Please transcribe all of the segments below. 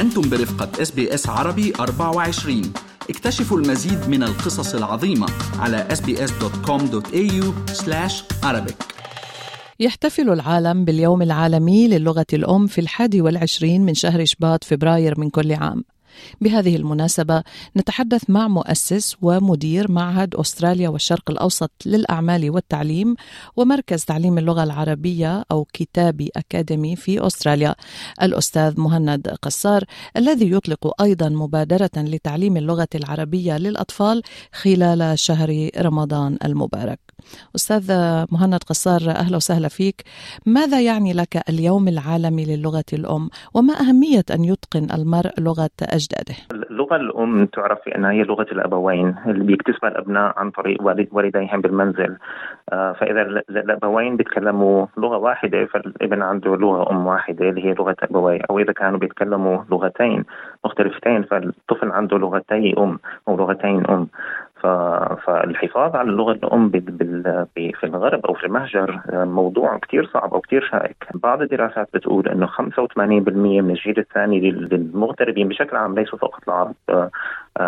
أنتم برفقة إس بي إس عربي 24 اكتشفوا المزيد من القصص العظيمة على sbs.com.au arabic. يحتفل العالم باليوم العالمي للغة الأم في الحادي والعشرين من شهر شباط فبراير من كل عام. بهذه المناسبة نتحدث مع مؤسس ومدير معهد أستراليا والشرق الأوسط للأعمال والتعليم ومركز تعليم اللغة العربية أو كتابي أكاديمي في أستراليا. الأستاذ مهند قصار الذي يطلق أيضا مبادرة لتعليم اللغة العربية للأطفال خلال شهر رمضان المبارك. أستاذ مهند قصار أهلا وسهلا فيك. ماذا يعني لك اليوم العالمي للغة الأم؟ وما أهمية أن يتقن المرء لغة أجداده؟ اللغة الأم تعرف بأنها هي لغة الأبوين اللي بيكتسبها الأبناء عن طريق والديهم بالمنزل. آه، فإذا الأبوين بيتكلموا لغة واحدة فالابن عنده لغة أم واحدة اللي هي لغة أبويه أو إذا كانوا بيتكلموا لغتين مختلفتين فالطفل عنده لغتي أم أو لغتين أم. فالحفاظ على اللغة الأم في الغرب أو في المهجر موضوع كثير صعب أو كثير شائك، بعض الدراسات بتقول إنه 85% من الجيل الثاني للمغتربين بشكل عام ليسوا فقط العرب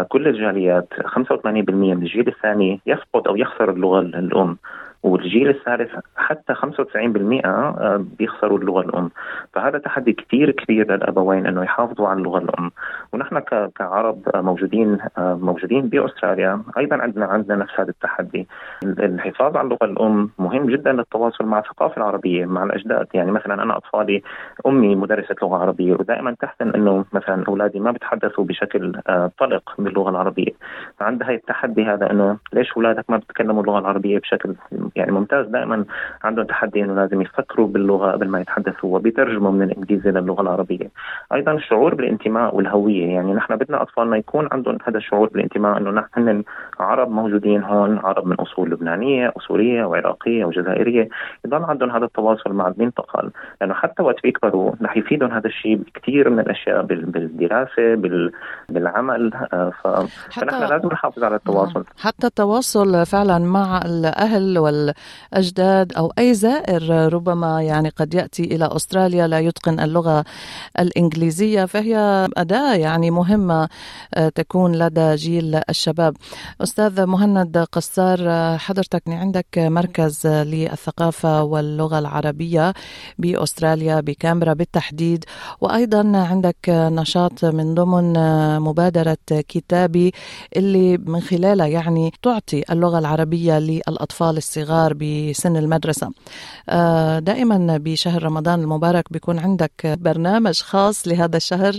كل الجاليات 85% من الجيل الثاني يفقد أو يخسر اللغة الأم والجيل الثالث حتى 95% آه، بيخسروا اللغة الأم. فهذا تحدي كثير كبير للأبوين إنه يحافظوا على اللغة الأم. ونحن كعرب موجودين آه، موجودين بأستراليا أيضا عندنا عندنا نفس هذا التحدي. الحفاظ على اللغة الأم مهم جدا للتواصل مع الثقافة العربية مع الأجداد. يعني مثلا أنا أطفالي أمي مدرسة لغة عربية ودائما تحسن إنه مثلا أولادي ما بيتحدثوا بشكل آه، طلق. باللغة العربية. فعندها التحدي هذا إنه ليش أولادك ما بيتكلموا اللغة العربية بشكل يعني ممتاز؟ دائما عندهم تحدي إنه لازم يفكروا باللغة قبل ما يتحدثوا وبيترجموا من الإنجليزي للغة العربية. أيضا الشعور بالانتماء والهوية يعني نحن بدنا اطفالنا يكون عندهم هذا الشعور بالانتماء إنه نحن عرب موجودين هون عرب من أصول لبنانية وسوريه وعراقية وجزائرية. يضل عندهم هذا التواصل مع المنطقة لأنه حتى وقت بيكبروا رح يفيدهم هذا الشيء بكثير من الأشياء بالدراسه بالعمل فنحن لازم نحافظ على التواصل. حتى التواصل فعلا مع الأهل وال الأجداد أو أي زائر ربما يعني قد يأتي إلى أستراليا لا يتقن اللغة الإنجليزية فهي أداة يعني مهمة آه، تكون لدى جيل الشباب. أستاذ مهند قصار آه، حضرتك عندك مركز للثقافة واللغة العربية بأستراليا بكامبرا بالتحديد وأيضا عندك نشاط من ضمن آه، مبادرة كتابي اللي من خلالها يعني تعطي اللغة العربية للأطفال الصغار الصغار بسن المدرسة. آه، دائما بشهر رمضان المبارك بيكون عندك برنامج خاص لهذا الشهر.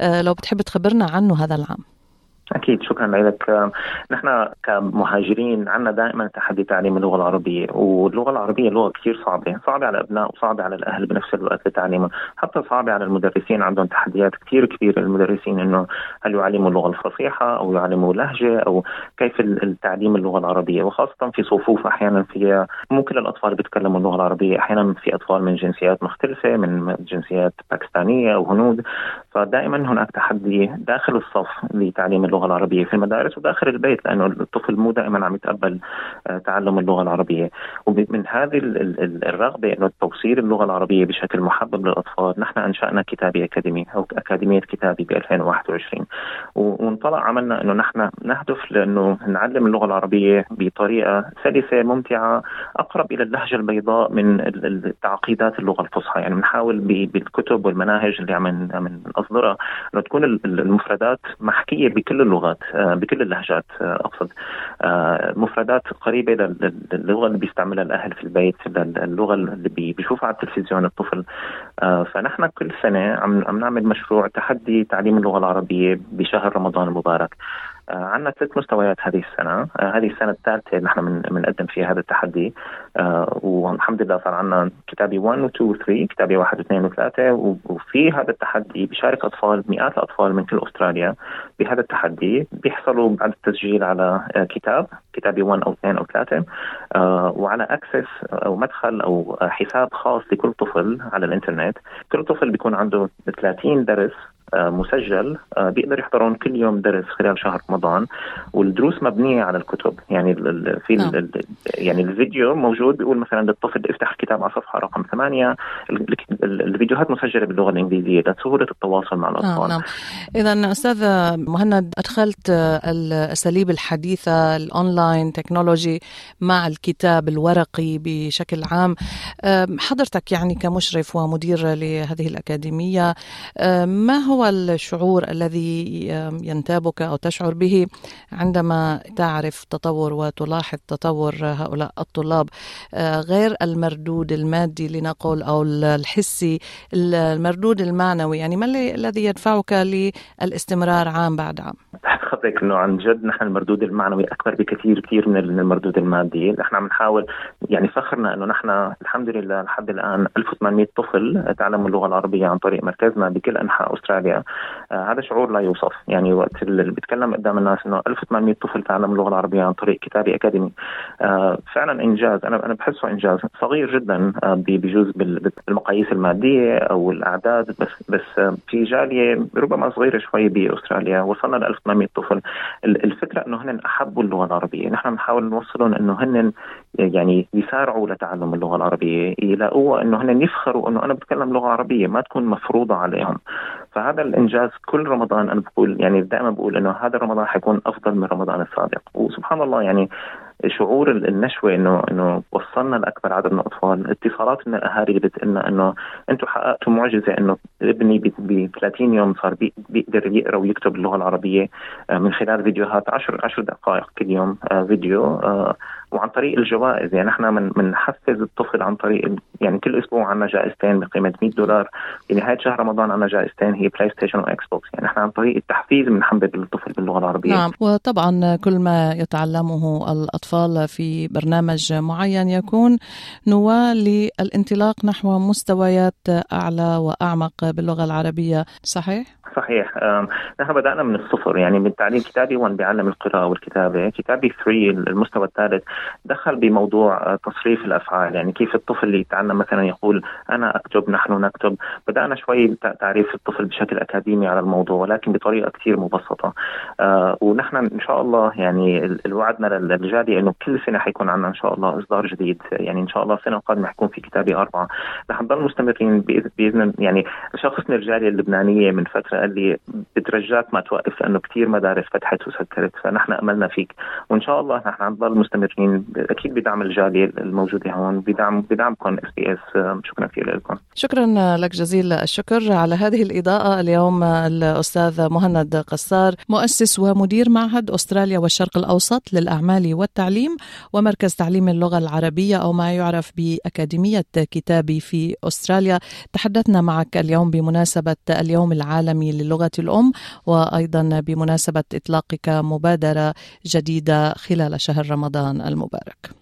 آه، لو بتحب تخبرنا عنه هذا العام. أكيد. شكرا لك. نحن كمهاجرين عندنا دائما تحدي تعليم اللغة العربية واللغة العربية لغة كثير صعبة صعبة على الأبناء وصعبة على الأهل بنفس الوقت لتعليمها حتى صعبة على المدرسين عندهم تحديات كثير كبيرة للمدرسين إنه هل يعلموا اللغة الفصيحة أو يعلموا لهجة أو كيف التعليم اللغة العربية وخاصة في صفوف أحيانا فيها مو كل الأطفال بيتكلموا اللغة العربية. أحيانا في أطفال من جنسيات مختلفة من جنسيات باكستانية أو هنود. فدائما هناك تحدي داخل الصف لتعليم اللغة العربية في المدارس وداخل البيت لأنه الطفل مو دائما عم يتقبل آه، تعلم اللغة العربية. ومن هذه الرغبة إنه توصيل اللغة العربية بشكل محبب للأطفال نحن أنشأنا كتابي أكاديمي أو أكاديمية كتابي ب 2021 وانطلق عملنا إنه نحن نهدف لإنه نعلم اللغة العربية بطريقة سلسة ممتعة أقرب إلى اللهجة البيضاء من تعقيدات اللغة الفصحى. يعني بنحاول بالكتب والمناهج اللي عم نصدرها إنه تكون المفردات محكية بكل اللغات آه، بكل اللهجات آه، أقصد. آه، مفردات قريبة للغه اللي بيستعملها الأهل في البيت اللغة اللي بيشوفها على التلفزيون الطفل. فنحن كل سنة عم نعمل مشروع تحدي تعليم اللغة العربية بشهر رمضان المبارك. عندنا ثلاث مستويات هذه السنة. هذه السنة الثالثة نحن من بنقدم فيها هذا التحدي. والحمد لله صار عندنا كتابي 1 و 2 و 3 كتابي 1 و 2 و 3 وفي هذا التحدي بيشارك أطفال مئات الأطفال من كل أستراليا بهذا التحدي. بيحصلوا بعد التسجيل على كتاب كتابي 1 أو 2 أو 3 وعلى أكسس أو مدخل أو حساب خاص لكل طفل على الإنترنت. كل طفل بيكون عنده 30 درس آه، مسجل آه، بيقدر يحضرون كل يوم درس خلال شهر رمضان. والدروس مبنية على الكتب. يعني في نعم. يعني الفيديو موجود بيقول مثلا للطفل افتح الكتاب على صفحة رقم ثمانية. الفيديوهات مسجلة باللغة الإنجليزية لسهولة التواصل مع الأطفال. نعم. اذا أستاذ مهند أدخلت الأساليب الحديثة ال online technology مع الكتاب الورقي بشكل عام. حضرتك يعني كمشرف ومدير لهذه الأكاديمية ما هو الشعور الذي ينتابك أو تشعر به عندما تعرف تطور وتلاحظ تطور هؤلاء الطلاب آه، غير المردود المادي لنقل أو الحسي المردود المعنوي يعني ما الذي يدفعك للاستمرار عام بعد عام؟ خطك إنه عن جد نحن المردود المعنوي أكبر بكثير كثير من المردود المادي، نحن عم نحاول يعني فخرنا إنه نحن الحمد لله لحد الآن 1800 طفل تعلموا اللغة العربية عن طريق مركزنا بكل أنحاء أستراليا، آه هذا شعور لا يوصف، يعني وقت اللي بتكلم قدام الناس إنه 1800 طفل تعلموا اللغة العربية عن طريق كتابي أكاديمي، آه فعلا إنجاز. أنا أنا بحسه إنجاز. صغير جدا آه بيجوز بالمقاييس المادية أو الأعداد بس بس آه في جالية ربما صغيرة شوي بأستراليا. وصلنا ل 1800 طفل الفكرة إنه هن أحبوا اللغة العربية. نحن بنحاول نوصلهم إنه هن يعني يسارعوا لتعلم اللغة العربية. يلاقوها إنه هن يفخروا إنه أنا بتكلم لغة عربية ما تكون مفروضة عليهم. فهذا الإنجاز كل رمضان أنا بقول يعني دائما بقول إنه هذا رمضان حيكون أفضل من رمضان السابق. وسبحان الله يعني شعور النشوة انه إنه وصلنا لأكبر عدد من الأطفال، اتصالات من الأهالي اللي بتقلنا إنه أنتم حققتوا معجزة إنه ابني ب 30 يوم صار بيقدر يقرأ ويكتب اللغة العربية آه، من خلال فيديوهات 10 10 دقائق كل يوم آه، فيديو آه، وعن طريق الجوائز. يعني من بنحفز الطفل عن طريق يعني كل أسبوع عندنا جائزتين بقيمة 100 دولار. في نهايه شهر رمضان عندنا جائزتين هي PlayStation و Xbox يعني إحنا عن طريق التحفيز بنحبب الطفل باللغة العربية. نعم وطبعا كل ما يتعلمه الأطفال في برنامج معين يكون نواة للانطلاق نحو مستويات أعلى وأعمق باللغة العربية. صحيح؟ صحيح. نحن بدأنا من الصفر يعني من تعليم كتابي 1 بيعلم القراءة والكتابة. كتابي 3 المستوى الثالث دخل بموضوع آه، تصريف الأفعال. يعني كيف الطفل اللي يتعلم مثلا يقول أنا أكتب نحن نكتب. بدأنا شوي تعريف الطفل بشكل أكاديمي على الموضوع ولكن بطريقة كثير مبسطة. آه ونحن إن شاء الله يعني الوعدنا للجالية إنه كل سنة حيكون عندنا إن شاء الله إصدار جديد. يعني إن شاء الله السنة القادمة حيكون في كتابي أربعة. رح نضل مستمرين بإذن يعني شخص من الجالية اللبنانية من فترة قال لي بترجاك ما توقف لأنه كثير مدارس فتحت وسكرت فنحن أملنا فيك. وإن شاء الله نحن نضل مستمرين. أكيد بدعم الجالية الموجودة هون بدعم بدعمكم SBS. شكرا كثير لكم. شكرا لك جزيل الشكر. على هذه الإضاءة اليوم الأستاذ مهند قصار مؤسس ومدير معهد أستراليا والشرق الأوسط للأعمال والتعليم. ومركز تعليم اللغة العربية أو ما يعرف بأكاديمية كتابي في أستراليا تحدثنا معك اليوم بمناسبة اليوم العالمي للغة الأم وأيضا بمناسبة إطلاقك مبادرة جديدة خلال شهر رمضان المبارك.